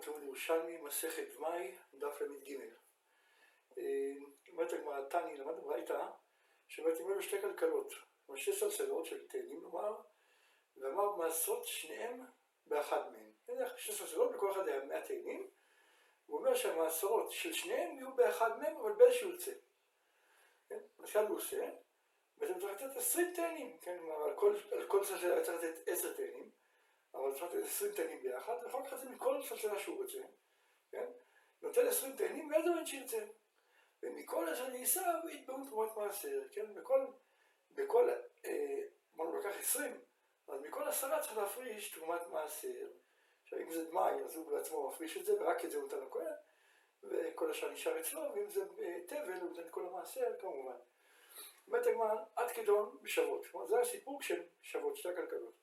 בתלמוד ירושלמי, מסכת מאי, דף ל"ג. אומרת הגמרא, תני, למדנו ברייתא, שבאמת אם אלו שתי כלכלות, שתי סלסלות של תאנים נאמר, ואמר מעשרות שניהם באחד מהם. שתי סלסלות, בכל אחד היה מאה תאנים, הוא אומר שהמעשרות של שניהם יהיו באחד מהם, אבל באיזשהו יוצא. כן? למשל הוא עושה, ואתם צריכים לתת עשרים תאנים, כן? כלומר, על כל סלסלה צריך לתת עשר תאנים. אבל צריך לתת עשרים תאנים ביחד, כך זה מכל סלסלה שהוא רוצה, כן? נותן עשרים תאנים ואיזה מין שירצה. ומכל אשר ניסה יתבעו תרומת מעשר, כן? בכל, בכל, אה, בוא ניקח עשרים, אז מכל עשרה צריך להפריש תרומת מעשר. עכשיו אם זה דמאי, אז הוא בעצמו מפריש את זה, ורק את זה הוא נותן לכהן, וכל השאר נשאר אצלו, ואם זה תבל, הוא נותן את כל המעשר, כמובן. אומרת הגמרא, עד כדון בשבות. כלומר, זה הסיפור של שבות, שתי הכלכלות.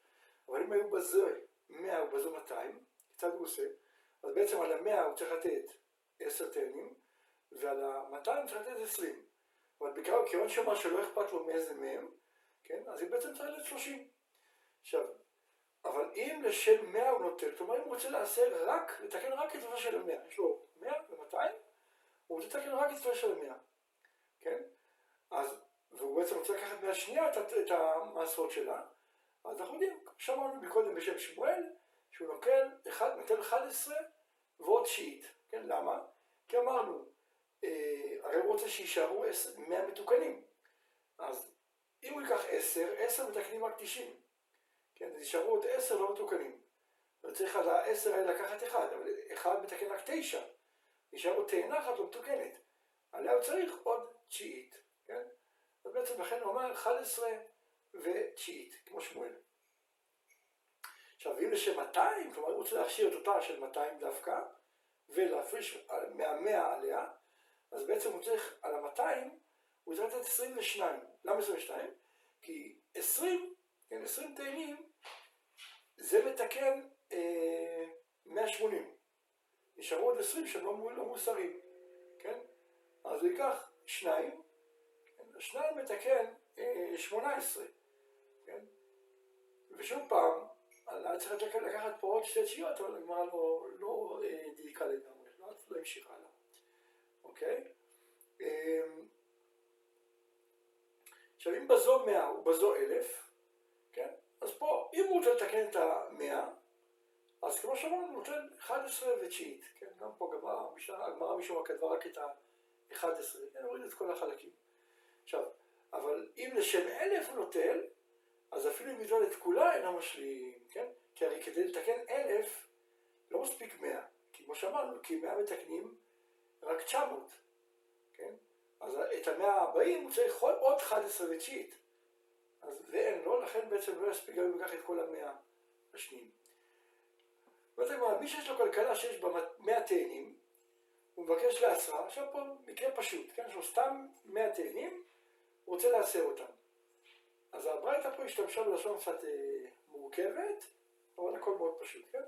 אבל אם היו בזה 100 ובזו 200, קצת הוא עושה, אז בעצם על המאה הוא צריך לתת 10 תאנים, ועל ה-200 צריך לתת 20. אבל בעיקר, כיוון שאמר שלא אכפת לו מאיזה מהם, כן, אז היא בעצם צריך לתת 30. עכשיו, אבל אם לשם 100 הוא נותן, כלומר אם הוא רוצה לעשר רק, לתקן רק את דבר של המאה, יש לו 100 ו-200, הוא רוצה לתקן רק את דבר של המאה, כן? אז, והוא בעצם רוצה לקחת מהשנייה את המעשרות שלה, אז אנחנו יודעים, שמענו מקודם בשם שמואל, שהוא נוקל, אחד, נותן 11 ועוד תשיעית, כן, למה? כי אמרנו, אה, הרי הוא רוצה שיישארו 100 מתוקנים, אז אם הוא ייקח 10, 10 מתקנים רק 90, כן, אז יישארו עוד 10 לא מתוקנים, וצריך על ה-10 האלה לקחת אחד, אבל אחד מתקן רק 9, יישארו תאנה אחת לא מתוקנת, עליה הוא צריך עוד תשיעית, כן? אז בעצם לכן הוא אמר 11 ותשיעית, כמו שמואל. עכשיו, אם לשם 200, כלומר, הוא רוצה להכשיר את אותה של 200 דווקא, ולהפריש מהמאה עליה, אז בעצם הוא צריך, על ה-200, הוא צריך לתת 22. למה 22? כי 20, כן, 20 תאנים, זה מתקן אה, 180. נשארו עוד 20 שהם לא, לא מוסרים, כן? אז הוא ייקח 2, כן? השניים מתקן אה, 18. ושוב פעם, היה צריך לקחת פה עוד שתי תשיעות, אבל הגמרא לא, לא אה, דייקה לגמרי, לא, לא המשיכה לה, אוקיי? אמ, עכשיו אם בזו מאה ובזו אלף, כן? אז פה, אם הוא רוצה לתקן את המאה, אז כמו שאמרנו, הוא נותן 11 ותשיעית, כן? גם פה הגמרא משום מה כתבה רק את ה-11, כן? הוריד את כל החלקים. עכשיו, אבל אם לשם אלף הוא נוטל, אז אפילו אם יטול את כולה אינו משלים, כן? כי הרי כדי לתקן אלף, לא מספיק מאה. כי כמו שאמרנו, כי מאה מתקנים רק 900, כן? אז את המאה הבאים הוא צריך עוד 11 ותשיעית. אז ואין לו, לכן בעצם לא יספיק גם אם ייקח את כל המאה השניים. זאת אומרת, מי שיש לו כלכלה שיש בה 100 תאנים, הוא מבקש לעשרה, עכשיו פה מקרה פשוט, כן? יש לו סתם 100 תאנים, הוא רוצה לעשר אותם. אז הברייתא פה השתמשה בלשון קצת אה, מורכבת, אבל הכל מאוד פשוט, כן?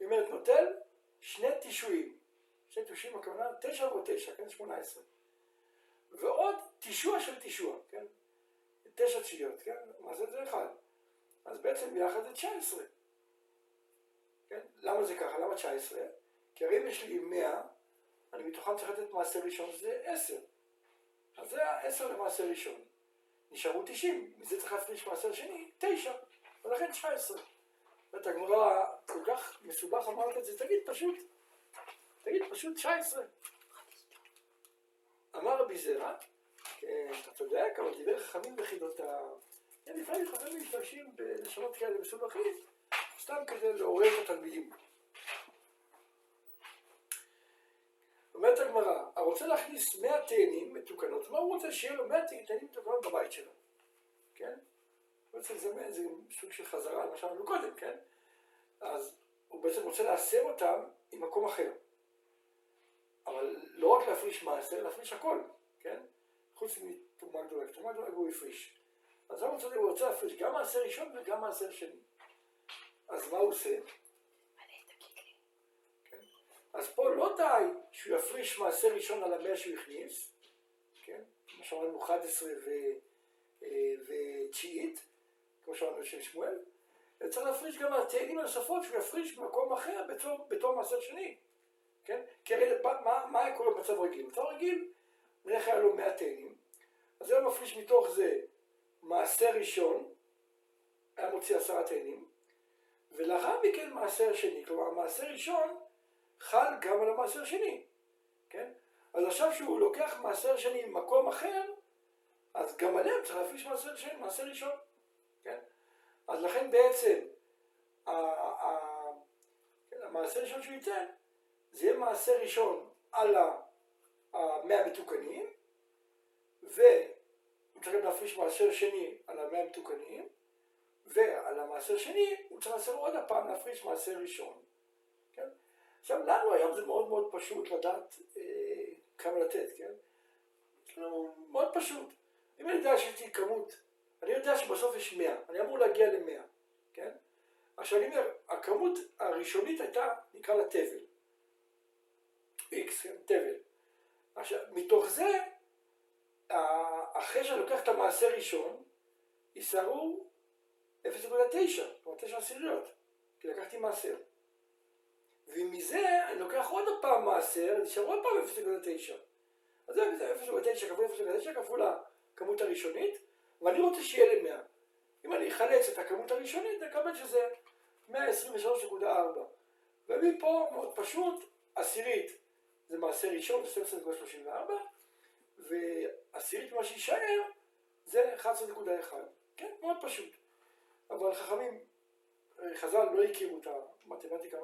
היא אומרת, נוטל שני תישואים. שני תישואים, הכוונה תשע ועוד תשע, כן? שמונה עשרה. ועוד תישוע של תישוע, כן? תשע תשיעיות, כן? מה זה? זה אחד. אז בעצם ביחד זה תשע עשרה. כן? למה זה ככה? למה תשע עשרה? כי הרי אם יש לי מאה, אני מתוכם צריך לתת מעשה ראשון, שזה עשר. אז זה העשר למעשה ראשון. נשארו 90, מזה צריך להפריש מעשר שני, 9, ולכן 19. זאת הגמרא כל כך מסובך אמרת את זה, תגיד פשוט, תגיד פשוט 19. אמר רבי זרע, כן, אתה צודק, אבל דיבר חכמים בחידות. כן, לפעמים חכמים משתמשים בלשונות כאלה מסובכים, סתם כדי לעורר את התלמידים. אומרת הגמרא, הרוצה להכניס 100 תאנים מתוקנות, מה הוא רוצה שיהיה לו 100 תאנים מתוקנות בבית שלו, כן? בעצם זה, זה סוג של חזרה מה שאמרנו קודם, כן? אז הוא בעצם רוצה להסר אותם עם מקום אחר. אבל לא רק להפריש מעשר, להפריש הכל, כן? חוץ מתרומה גדולה, תרומה גדולה הוא הפריש. אז הוא רוצה להפריש גם מעשר ראשון וגם מעשר שני. אז מה הוא עושה? אז פה לא די שהוא יפריש מעשר ראשון על המאה שהוא הכניס, כן? כמו שאמרנו 11 ו... ותשיעית, כמו שאמרנו של שמואל, צריך להפריש גם תאנים הנוספות שהוא יפריש במקום אחר בתור, בתור מעשר שני, כן? כי הרי מה, מה קורה במצב רגיל? במצב רגיל, נניח היה לו 100 תאנים, אז היה מפריש מתוך זה מעשר ראשון, היה מוציא עשרה תאנים, ולאחר מכן מעשר שני, כלומר מעשר ראשון חל גם על המעשר שני, כן? אז עכשיו שהוא לוקח מעשר שני ממקום אחר, אז גם עליהם צריך להפריש מעשר שני, מעשר ראשון, כן? אז לכן בעצם כן, המעשר הראשון שהוא ייתן, זה יהיה מעשר ראשון על המאה המתוקנים, והוא צריך להפריש מעשר שני על המאה המתוקנים, ועל המעשר שני הוא צריך לעשות עוד הפעם להפריש מעשר ראשון. עכשיו לנו היום זה מאוד מאוד פשוט לדעת אה, כמה לתת, כן? כאילו, מאוד פשוט. אם אני יודע שיש לי כמות, אני יודע שבסוף יש 100, אני אמור להגיע ל-100, כן? עכשיו אני אומר, הכמות הראשונית הייתה, נקרא לה תבל. X, כן, תבל. עכשיו, מתוך זה, אחרי שאני לוקח את המעשה הראשון, יישארו 0.9, כלומר 9 עשיריות, כי לקחתי מעשר. ומזה אני לוקח עוד פעם מעשר, נשאר עוד פעם 0.9. אז זה 0.9 כפול 0.9 כפול הכמות הראשונית, ואני רוצה שיהיה לי 100. אם אני אחלץ את הכמות הראשונית, נקבל שזה 123.4. ומפה, מאוד פשוט, עשירית זה מעשר ראשון, זה 12.34, ועשירית מה שיישאר זה 11.1. כן, מאוד פשוט. אבל חכמים, חז"ל לא הכירו את המתמטיקה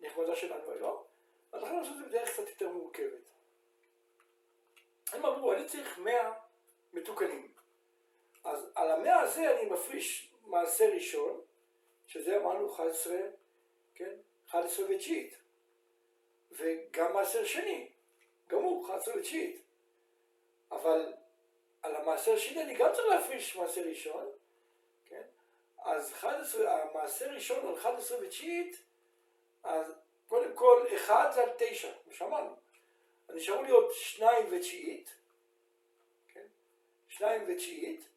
הנחמדה שלנו היום, אז לכן לעשות את זה בדרך קצת יותר מורכבת. הם אמרו, אני צריך 100 מתוקנים. אז על המאה הזה אני מפריש מעשה ראשון, שזה אמרנו 11, כן? 11 ותשיעית. וגם מעשר שני, גם הוא 11 ותשיעית. אבל על המעשר השני אני גם צריך להפריש מעשר ראשון, כן? אז 11, המעשר ראשון על 11 ותשיעית, אז קודם כל 1 זה על 9, כמו שאמרנו. נשארו לי עוד 2 ותשיעית, כן? 2 ותשיעית,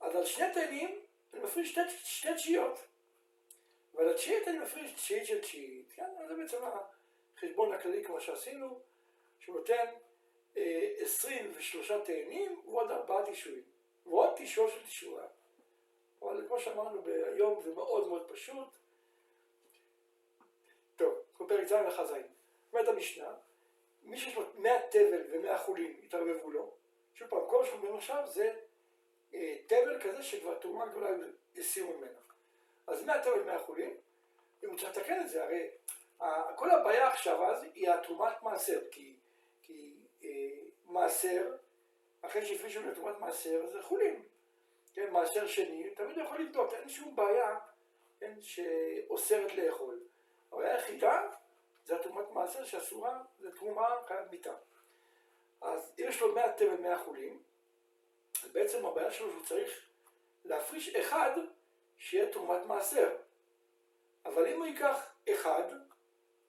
אז על שני תאנים אני מפריש שתי, שתי תשיעיות. ועל התשיעית אני מפריש תשיעית של תשיעית. כן? זה בעצם החשבון הכללי כמו שעשינו, שהוא נותן אה, 23 תאנים ועוד 4 תישואים. ועוד תישור של תישורה. אבל כמו שאמרנו היום זה מאוד מאוד פשוט. טוב, פרק ז' לך ז'. אומרת המשנה, מי שיש לו 100 תבל ו-100 חולין יתערבבו לו. שוב פעם, כל מה שאנחנו מדברים עכשיו זה אה, תבל כזה שכבר תרומה גדולה הסירו ממנו. אז 100 תבל ו-100 חולין, אם הוא צריך לתקן את זה, הרי כל הבעיה עכשיו אז היא התרומת מעשר, כי, כי אה, מעשר, אחרי שהפרישו לתרומת מעשר, זה חולין. כן, מעשר שני, תמיד יכול לבדוק, אין שום בעיה כן, שאוסרת לאכול. הבעיה היחידה זה התרומת מעשר שאסורה, זה תרומה חיית מיתה. אז אם יש לו 100 תבל 100 חולים, אז בעצם הבעיה שלו שהוא צריך להפריש אחד שיהיה תרומת מעשר. אבל אם הוא ייקח אחד,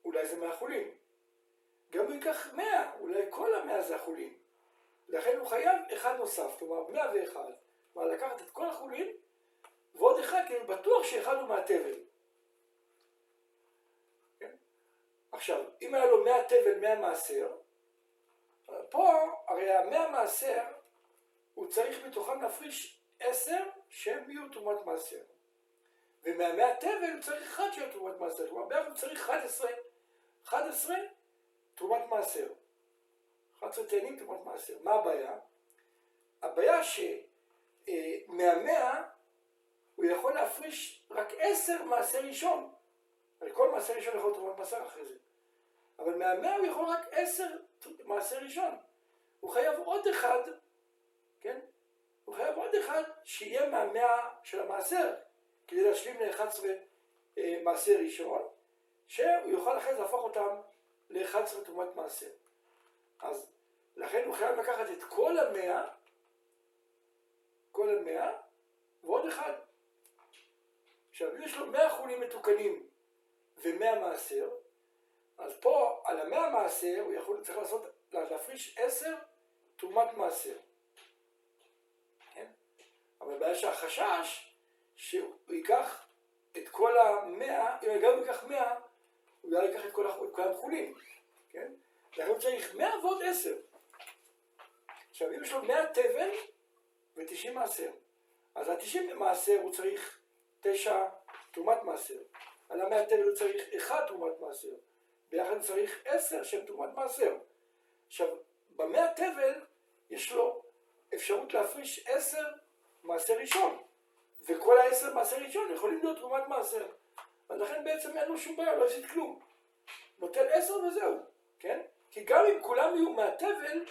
אולי זה מהחולים. גם הוא ייקח 100, אולי כל המאה זה החולים. לכן הוא חייב אחד נוסף, כלומר 101. כלומר לקחת את כל החולים ועוד אחד, כי אני בטוח שאחד הוא מהתבל. כן? עכשיו, אם היה לו 100 תבל, 100 מעשר, פה הרי המאה מעשר, הוא צריך מתוכם להפריש 10 שהם יהיו תרומת מעשר. ומהמאה תבל הוא צריך אחד שיהיה תרומת מעשר. כלומר, ביחד הוא צריך 11, 11 תרומת מעשר. 11 תאנים תרומת מעשר. מה הבעיה? הבעיה שמהמאה הוא יכול להפריש רק 10 מעשר ראשון. הרי כל מעשר ראשון יכול תרומת מעשר אחרי זה. אבל מהמאה הוא יכול רק 10 מעשר ראשון. הוא חייב עוד אחד, כן? הוא חייב עוד אחד שיהיה מהמאה של המעשר, כדי להשלים ל-11 אה, מעשר ראשון, שהוא יוכל אחרי זה להפוך אותם ל-11 תרומת מעשר. אז לכן הוא חייב לקחת את כל המאה, כל המאה, ועוד אחד. עכשיו, אם יש לו 100 חולים מתוקנים ו-100 מעשר, אז פה, על המאה מעשר, הוא יכול, צריך לעשות, להפריש 10 תרומת מעשר. כן? אבל הבעיה שהחשש שהוא ייקח את כל המאה, אם גם הוא ייקח מאה, הוא היה ייקח את כל המחולים, כן? לכן הוא צריך מאה ועוד עשר. עכשיו, אם יש לו מאה תבן ותשעים מעשר, אז התשעים מעשר הוא צריך תשע תרומת מעשר. על המאה תבן הוא צריך אחד תרומת מעשר. הוא צריך עשר שהם תרומת מעשר. עכשיו, במאה תבן יש לו אפשרות להפריש עשר מעשר ראשון. וכל העשר מעשר ראשון יכולים להיות תרומת מעשר. אז לכן בעצם אין לו שום בעיה, לא עשית כלום. נותן עשר וזהו, כן? כי גם אם כולם יהיו מהתבל,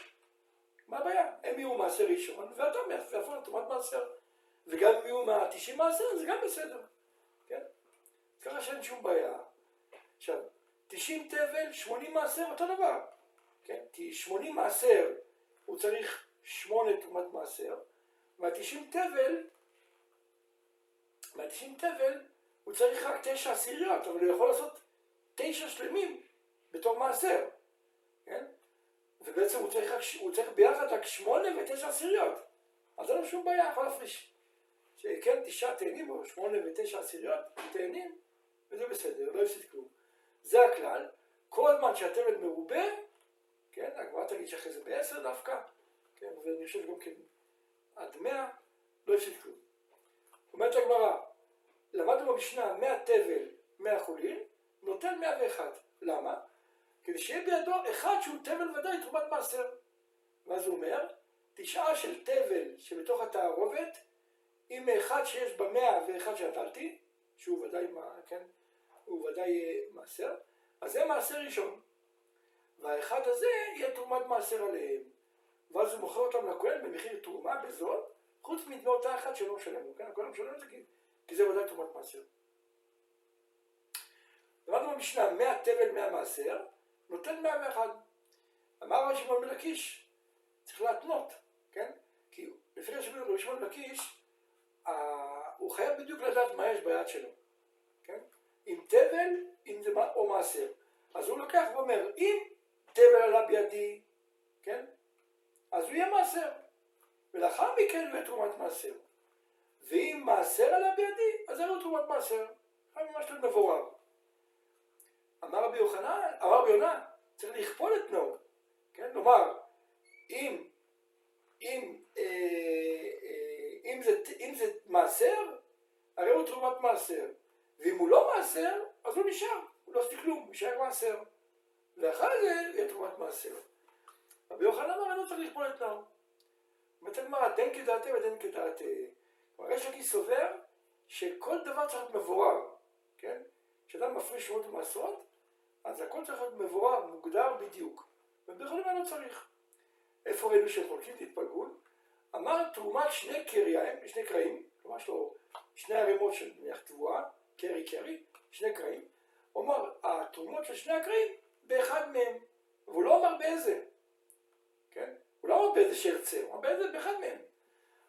מה הבעיה? הם יהיו מעשר ראשון, ואתה יהפוך לתרומת מעשר. וגם אם יהיו מהתשעים מעשר, זה גם בסדר, כן? ככה שאין שום בעיה. עכשיו, תשעים תבל, שמונים מעשר, אותו דבר, כן? כי שמונים מעשר, הוא צריך שמונה תרומת מעשר, מהתשעים תבל, מהתשעים תבל, הוא צריך רק תשע עשיריות, אבל הוא יכול לעשות תשע שלמים בתור מעשר, כן? ובעצם הוא צריך, רק, הוא צריך ביחד רק שמונה ותשע עשיריות, אז אין לו שום בעיה, יכול להפריש. שכן תשעה תאנים, או שמונה ותשע עשיריות תאנים, וזה בסדר, לא הפסיד כלום. זה הכלל, כל זמן שהתבל מרובה, כן, הגמרא תגיד שאחרי זה בעשר דווקא, כן, ואני חושב גם כן עד מאה, לא הפסיד כלום. אומרת הגמרא, למדנו במשנה מאה תבל, מאה חולין, נותן מאה ואחד. למה? כדי שיהיה בידו אחד שהוא תבל ודאי תרומת מעשר. ואז הוא אומר, תשעה של תבל שבתוך התערובת, עם אחד שיש במאה ואחד שנטלתי, שהוא ודאי, כן, הוא ודאי אה, מעשר, אז זה מעשר ראשון. והאחד הזה יהיה תרומת מעשר עליהם. ואז הוא מוכר אותם לכהן במחיר תרומה בזול, חוץ מאותה אחת שלא משלם לו, כן? הכהן משלם את זה כי זה ודאי תרומת מעשר. למדנו במשנה, מאה תבל מאה מעשר, נותן מאה ואחד. אמר רבי שמעון בן לקיש, צריך להתנות, כן? כי לפי רבי שמעון בן לקיש, הוא חייב בדיוק לדעת מה יש ביד שלו? אם תבל, או מעשר. אז הוא לוקח ואומר, אם תבל עלה בידי, כן? אז הוא יהיה מעשר. ולאחר מכן הוא יהיה תרומת מעשר. ואם מעשר עלה בידי, אז זה לא תרומת מעשר. זה ממש להיות מבורר. אמר רבי יוחנן, אמר רבי יונה, צריך לכפול את נאו. כן? כלומר, אם, אם, אה, אה, אם, זה, אם זה מעשר, הרי הוא תרומת מעשר. ואם הוא לא מעשר, אז הוא נשאר, הוא לא עושה כלום, הוא נשאר מעשר. ואחרי זה יהיה תרומת מעשר. רבי יוחנן אמר, אני לא צריך לכפול את נאו. אומרת הגמרא, דן כדעתי ודן כדעתי. כלומר, יש לקיס סובר שכל דבר צריך להיות מבורר, כן? כשאדם מפריש שמות ומעשרות, אז הכל צריך להיות מבורר, מוגדר בדיוק. ובכל לא צריך. איפה ראינו שהם חולקים להתפלגול? אמר תרומת שני קריים, שני קרעים, כלומר יש שני ערימות של נניח תבואה, קרי קרי, שני קרעים. הוא אמר, התרומות של שני הקרעים באחד מהם, והוא לא אמר באיזה, כן? הוא לא אמר באיזה שירצה, הוא אמר באיזה, באחד מהם.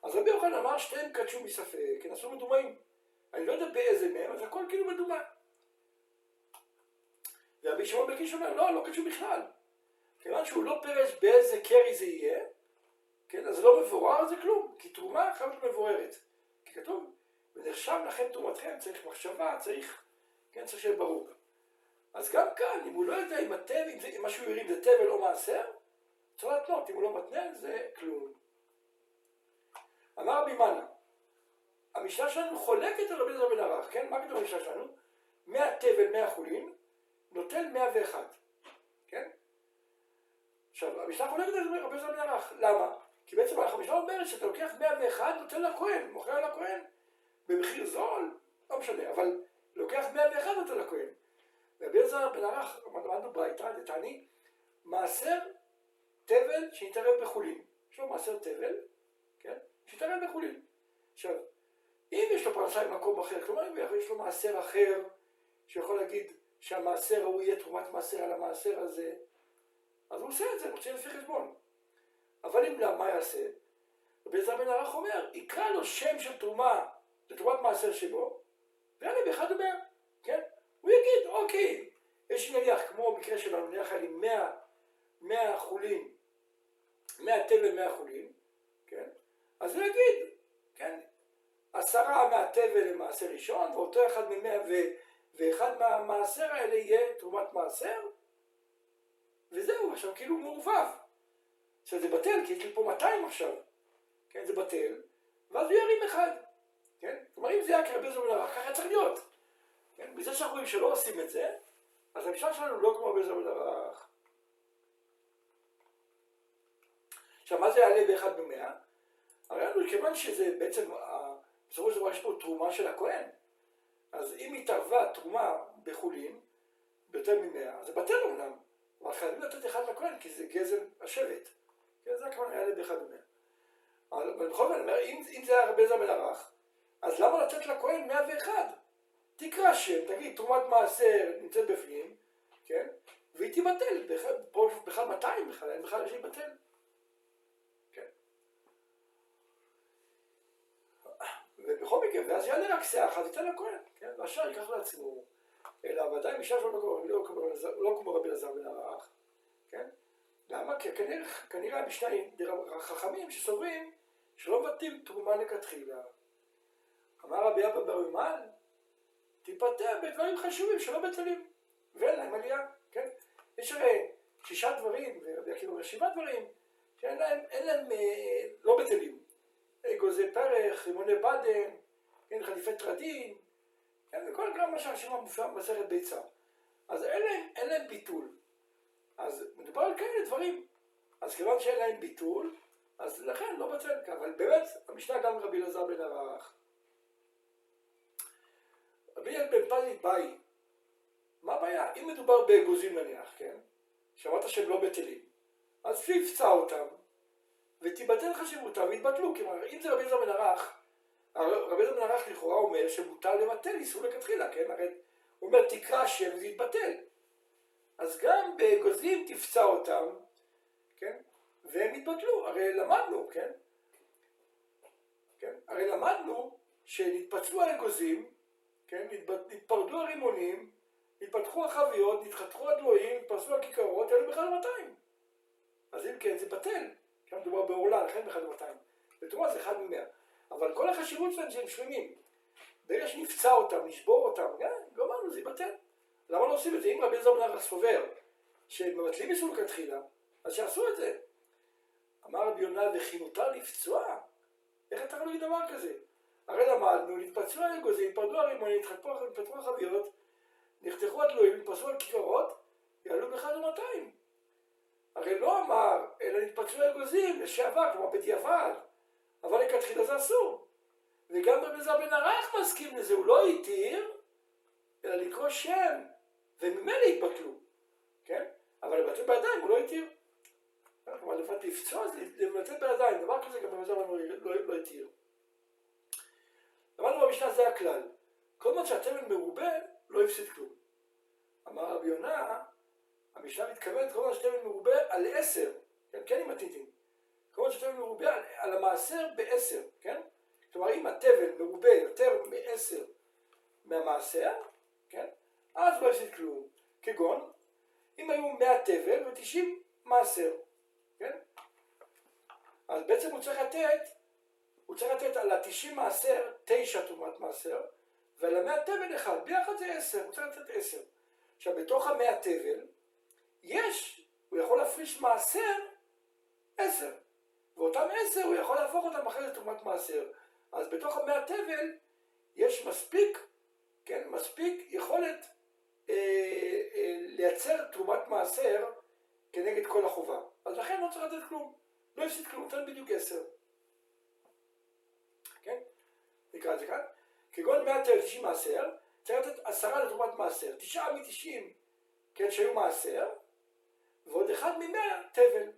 אז רבי יוחנן אמר שתיהם קדשו מספק, כי נעשו מדומאים. אני לא יודע באיזה מהם, אז הכל כאילו מדומה. ורבי שמעון בקיש אומר, לא, לא קדשו בכלל. כיוון שהוא לא פירש באיזה קרי זה יהיה, כן, אז לא מבורר זה כלום, כי תרומה חייבת מבוררת. כי כתוב, ונחשב לכם תרומתכם, צריך מחשבה, צריך, כן, צריך שיהיה ברור. אז גם כאן, אם הוא לא יודע אם התבל, אם, מה שהוא הרים זה תבל או מעשר, צריך להתנות, אם הוא לא מתנה, זה כלום. אמר רבי מנה, המשנה שלנו חולקת על רבי זר בן ערך, כן? מה כתוב במשנה שלנו? מאה תבל, מאה חולין, מאה ואחד, כן? עכשיו, המשנה חולקת על רבי זר בן ערך, למה? כי בעצם המשנה אומרת שאתה לוקח מאה ואחד, נותן לכהן, מוכר לכהן, במחיר זול, לא משנה, אבל לוקח מאה ואחד נותן לכהן. רבי זר בן ערך, למדנו ברייתא, דתני, מעשר תבל שהתערב בחולין. יש לו מעשר תבל, כן? שיתערב בחולין. עכשיו, אם יש לו פרנסה במקום אחר, כלומר אם יש לו מעשר אחר, שיכול להגיד שהמעשר ההוא יהיה תרומת מעשר על המעשר הזה, אז הוא עושה את זה, מוציא לפי חשבון. אבל אם לא, מה יעשה? רבי עזרא בן ערך אומר, יקרא לו שם של תרומה לתרומת מעשר שבו, ויאללה באחד אומר, כן? הוא יגיד, אוקיי, יש נניח, כמו במקרה שלנו, נניח היה לי מאה, מאה חולין, מאה תבל מאה חולין, כן? אז הוא יגיד, כן, עשרה מהתבל למעשר ראשון, ואותו אחד ממאה, ו, ואחד מהמעשר האלה יהיה תרומת מעשר, וזהו, עכשיו כאילו מעורבב. עכשיו זה בטל, כי יש לי פה 200 עכשיו, כן, זה בטל, ואז הוא ירים אחד, כן? כלומר, אם זה היה כרבי זמן הרח, ככה צריך להיות. כן? בזה שאנחנו רואים שלא עושים את זה, אז המשנה שלנו לא כמו רבי זמן הרח. עכשיו, מה זה יעלה באחד במאה? הרי לנו, כיוון שזה בעצם, בסופו של דבר יש פה תרומה של הכהן. אז אם התערבה תרומה בחולין, ביותר ממאה, זה בטל אומנם, אבל חייבים לתת אחד לכהן, כי זה גזל השבט. כן, זה הכוונה יעלה באחד במאה. אבל בכל זאת, אם, אם זה היה רבי זר בן ערך, אז למה לתת לכהן 101? תקרא שם, תגיד, תרומת מעשר נמצאת בפנים, כן? והיא תיבטל, בכלל 200 בכלל, אין בכלל שיבטל. כן. ובכל מקרה, ואז יעלה רק שאה אחת, ייתן לכהן, כן? והשאר ייקח לעצמו. אלא ודאי משנה שלא לא, לא כמו רבי אלעזר בן ערך, כן? למה? כי כנראה, כנראה המשנה חכמים שסוברים שלא מבטאים תרומה לכתחילה. אמר רבי אבא בר ימל, תיפטר בדברים חשובים שלא בטלים, ואין להם עלייה, כן? יש הרי שישה דברים, ורבי עקיבא שבעה דברים, שאין להם, אין להם, אה, לא בטלים. אגוזי פרח, רימוני בדן, כן, חליפי טרדין, כן, וכל גם מה שהרשימה מופיעה במסכת ביצה. אז אין להם, אין להם ביטול. אז מדובר על כאלה דברים. אז כיוון שאין להם ביטול, אז לכן לא בצל אבל באמת, המשנה גם רבי אלעזר בן ערך. רבי אל בן פזית באי, מה הבעיה? אם מדובר באגוזים נניח, כן? שמעת שהם לא בטלים, אז שיפצע אותם, ותיבטל חשיבותם ויתבטלו. כלומר, אם זה רבי אליעזר בן ערך, רבי אליעזר בן ערך לכאורה אומר שמותר לבטל איסור לכתחילה, כן? הרי הוא אומר תקרא שם וזה יתבטל. אז גם באגוזים תפצע אותם, כן? והם יתבטלו, הרי למדנו, כן? כן? הרי למדנו שנתפצלו האגוזים, כן? נתפרדו הרימונים, נתפתחו החביות, נתחתכו הדלויים, נתפרסו הכיכרות, היו בכלל 200. אז אם כן, זה בטל. כאן מדובר בעורלה, לכן בכלל 200. בתרומה זה אחד ממאה. אבל כל החשיבות שלהם שהם שלמים. ברגע שנפצע אותם, נשבור אותם, כן, גמרנו, זה יבטל. למה לא עושים את זה? אם רבי אליעזר בן סובר שמבטלים איסור לכתחילה, אז שיעשו את זה. אמר רבי יונה, וכי מותר לפצוע? איך אתה יכול להגיד דבר כזה? הרי למדנו, נתפצלו האגוזים, נתפרדו הרימונים, נתפתחו החביות, נחתכו הדלויים, נתפסו על כיכרות, יעלו באחד ומאתיים. הרי לא אמר, אלא נתפצלו האגוזים לשעבר, כלומר בדיעבד, אבל לכתחילה זה אסור. וגם רבי זר בן ערך מסכים לזה, הוא לא התיר, אלא לקרוא שם, וממילא יתבטלו, כן? אבל לבטל בידיים הוא לא התיר. כלומר, לפצוע זה לבטל בידיים, דבר כזה גם במזל לא התיר. למדנו במשנה זה הכלל, כל מה שהתבן מרובה לא הפסיד כלום. אמר רבי יונה, המשנה מתכוונת כל מה שהתבן מרובה על עשר, כן, כן עם הטיטים. כל מה שהתבן מרובה על, על המעשר בעשר, כן? כלומר אם התבן מרובה יותר מעשר מהמעשר, כן? אז לא הפסיד כלום. כגון, אם היו מאה תבל ותשעים מעשר, כן? אז בעצם הוא צריך לתת, הוא צריך לתת על ה-90 מעשר, 9 תרומת מעשר, ועל המאה תבל אחד, ביחד זה 10, הוא צריך לתת 10. עכשיו, בתוך המאה תבל, יש, הוא יכול להפריש מעשר, 10. ואותם 10 הוא יכול להפוך אותם אחרי לתרומת מעשר. אז בתוך המאה תבל, יש מספיק, כן, מספיק יכולת אה, אה, לייצר תרומת מעשר כנגד כל החובה. אז לכן לא צריך לתת כלום. לא הפסיד כלום, נותן בדיוק 10. נקרא את זה כאן. כגון מאה תל תשעים מעשר, צריך לתת עשרה לתרומת מעשר. תשעה מתשעים, כן, שהיו מעשר, ועוד אחד ממאה תבל.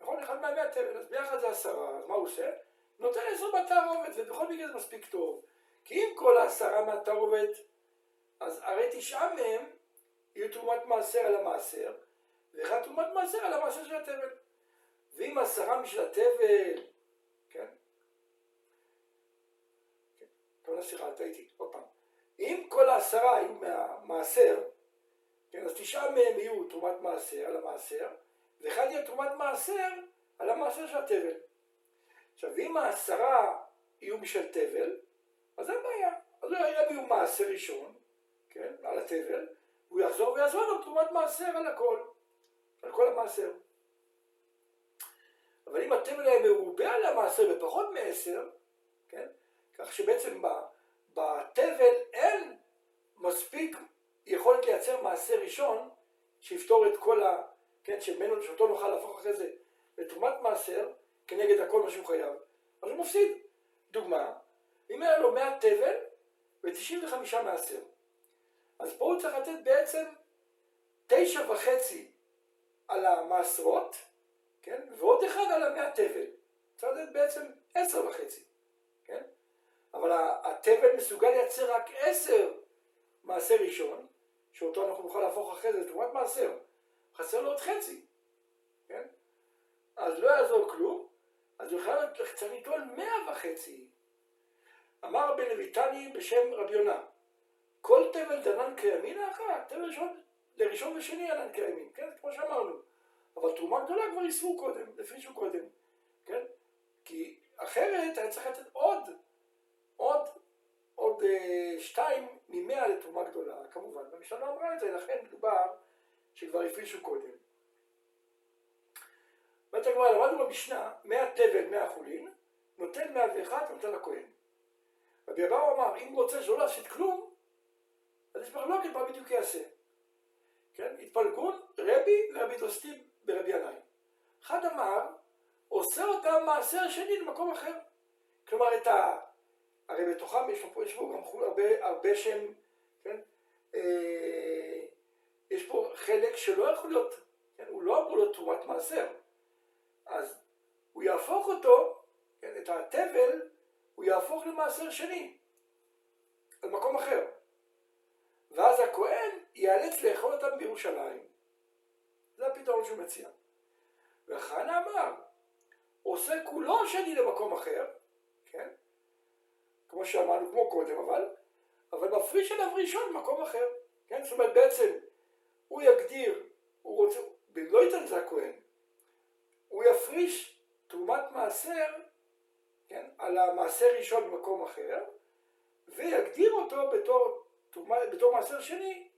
נכון? אחד מהמאה תבל, אז ביחד זה עשרה, אז מה הוא עושה? נותן עשר בתערובת, ובכל מקרה זה מספיק טוב. כי אם כל העשרה מהתערובת, אז הרי תשעה מהם יהיו תרומת מעשר על המעשר, ואחד תרומת מעשר על המעשר של התבל. ואם עשרה משל התבל, כן? כן. טוב, סליחה, טעיתי, עוד פעם. אם כל העשרה היו מהמעשר, כן, אז תשעה מהם יהיו תרומת מעשר על המעשר, ואחד יהיה תרומת מעשר על המעשר של התבל. עכשיו, אם העשרה יהיו משל תבל, אז אין בעיה. אז הוא יביא מעשר ראשון, כן, על התבל, הוא יחזור ויעזור לו תרומת מעשר על הכל, על כל המעשר. אבל אם התבל היה מרובה על המעשר ופחות מעשר, כך שבעצם בתבל אין מספיק יכולת לייצר מעשר ראשון שיפתור את כל ה... כן, שממנו, שאותו נוכל להפוך אחרי זה לתרומת מעשר כנגד הכל מה שהוא חייב, אז הוא מפסיד. דוגמה, אם היה לו 100 תבל ו-95 מעשר, אז פה הוא צריך לתת בעצם תשע וחצי על המעשרות, כן, ועוד אחד על המאה תבל. צריך לתת בעצם עשר וחצי? אבל התבל מסוגל לייצר רק עשר מעשר ראשון, שאותו אנחנו נוכל להפוך אחרי זה לתרומת מעשר. חסר לו עוד חצי, כן? אז לא יעזור כלום, אז הוא יכול צריך ליטול מאה וחצי. אמר רבי לויטני בשם רבי יונה, כל תבל דנן כימין אחת, תבל ראשון, לראשון ושני ענן כימין, כן? כמו שאמרנו. אבל תרומה גדולה כבר ייסרו קודם, הפרישו קודם, כן? כי אחרת היה צריך לתת עוד, עוד, עוד אה, שתיים ממאה לתרומה גדולה, כמובן. והמשנה אמרה את זה, לכן מדובר שכבר הפרישו קודם. אומרת הגמרא, למדנו במשנה, מאה תבל, מאה חולין, נותן מאה ואחת, נותן לכהן. רבי אבאו אמר, אם רוצה שלא להפסיד כלום, אז יש מחלוקת מה בדיוק יעשה. כן? התפלגות רבי לרבי דוסטי ברבי ינאי. אחד אמר, עושה אותם מעשר שני למקום אחר. כלומר, את ה... הרי בתוכם יש פה, יש פה גם הרבה, הרבה שהם, כן? אה, יש פה חלק שלא יכול להיות, כן? הוא לא אמור להיות תרומת מעשר. אז הוא יהפוך אותו, כן? את התבל, הוא יהפוך למעשר שני, על מקום אחר. ואז הכהן ייאלץ לאכול אותם בירושלים. זה הפתרון שהוא מציע. וחנה אמר, עושה כולו שני למקום אחר? כמו שאמרנו, כמו קודם, אבל, אבל מפריש עליו ראשון במקום אחר, כן? זאת אומרת, בעצם הוא יגדיר, הוא רוצה, לא ייתן לזה הכהן, הוא יפריש תרומת מעשר, כן? על המעשר ראשון במקום אחר, ויגדיר אותו בתור, בתור מעשר שני,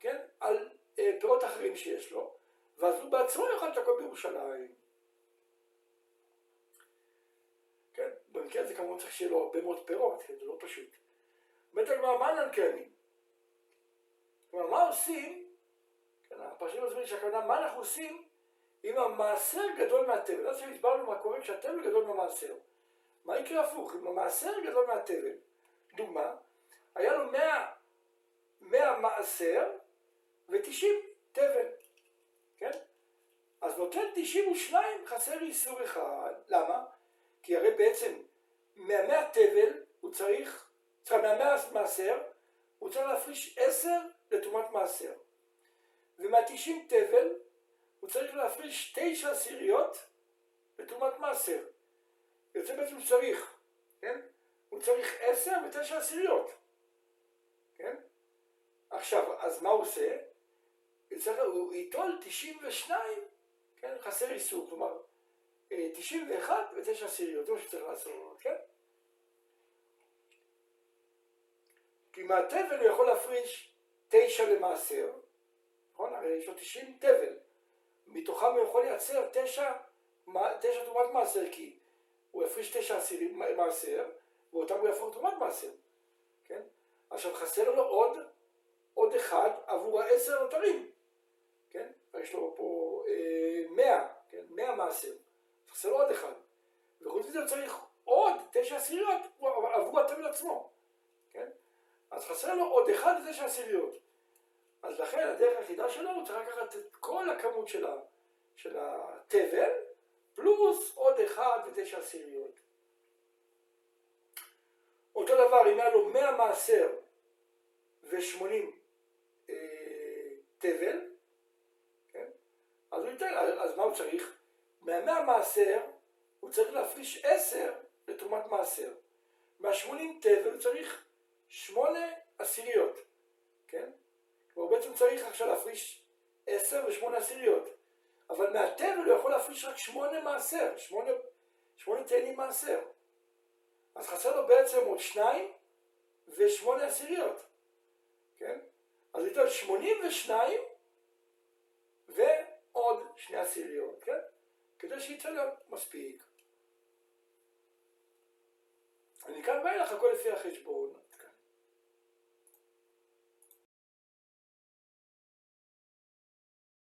כן? על אה, פירות אחרים שיש לו, ואז הוא בעצמו יאכל את הכל בירושלים. כן, במקרה הזה כמובן צריך שיהיה לו הרבה מאוד פירות, כן, זה לא פשוט. אומרת הגמרא, מה ננקנים? כלומר, מה עושים, כן, הפרשים מסבירים שהכוונה, מה אנחנו עושים אם המעשר גדול מהתבל? אז הסברנו מה קורה כשהתבל גדול מהמעשר. מה יקרה הפוך? אם המעשר גדול מהתבל, דוגמה, היה לו מאה, מאה מעשר ותשעים תבל. כן? אז נותן 92 חסר איסור אחד. למה? כי הרי בעצם מהמאה תבל הוא צריך, סליחה, מהמאה מעשר הוא צריך להפריש 10 לתרומת מעשר. ומה-90 תבל הוא צריך להפריש 9 עשיריות לתרומת מעשר. יוצא בעצם הוא צריך, כן? הוא צריך 10 ו-9 עשיריות, כן? עכשיו, אז מה הוא עושה? הוא ייטול 92, כן, חסר איסור, כלומר 91 אה, ו-9 עשיריות, זה מה שצריך לעשות, כן? כי מהתבל הוא יכול להפריש 9 למעשר, נכון? הרי יש לו 90 תבל, מתוכם הוא יכול לייצר 9, 9 תרומת מעשר, כי הוא יפריש 9 עשירים מעשר, ואותם הוא יהפוך תרומת מעשר, כן? עכשיו חסר לו עוד, עוד אחד עבור העשר נותרים. כן? יש לו פה אה, 100, כן? 100 מעשר, חסר עוד אחד. וחוץ מזה צריך עוד תשע עשיריות עבור התבל עצמו, כן? אז חסר לו עוד אחד ותשע עשיריות. אז לכן הדרך היחידה שלו הוא צריך לקחת את כל הכמות של, התבל, פלוס עוד אחד ותשע עשיריות. אותו דבר, אם היה לו 100 מעשר ו-80 אה, תבל, אז הוא ייתן, אז מה הוא צריך? מהמאה מעשר הוא צריך להפריש עשר לתרומת מעשר. מהשמונים תבל הוא צריך שמונה עשיריות, כן? הוא בעצם צריך עכשיו להפריש עשר ושמונה עשיריות. אבל מהתבל הוא יכול להפריש רק שמונה מעשר, שמונה, תאנים מעשר. אז חסר לו בעצם עוד שניים, ושמונה עשיריות, כן? אז ניתן שמונים ושניים ועוד שני עשיריות, כן? כדי שיצא לו מספיק. מכאן ואילך הכל לפי החשבון.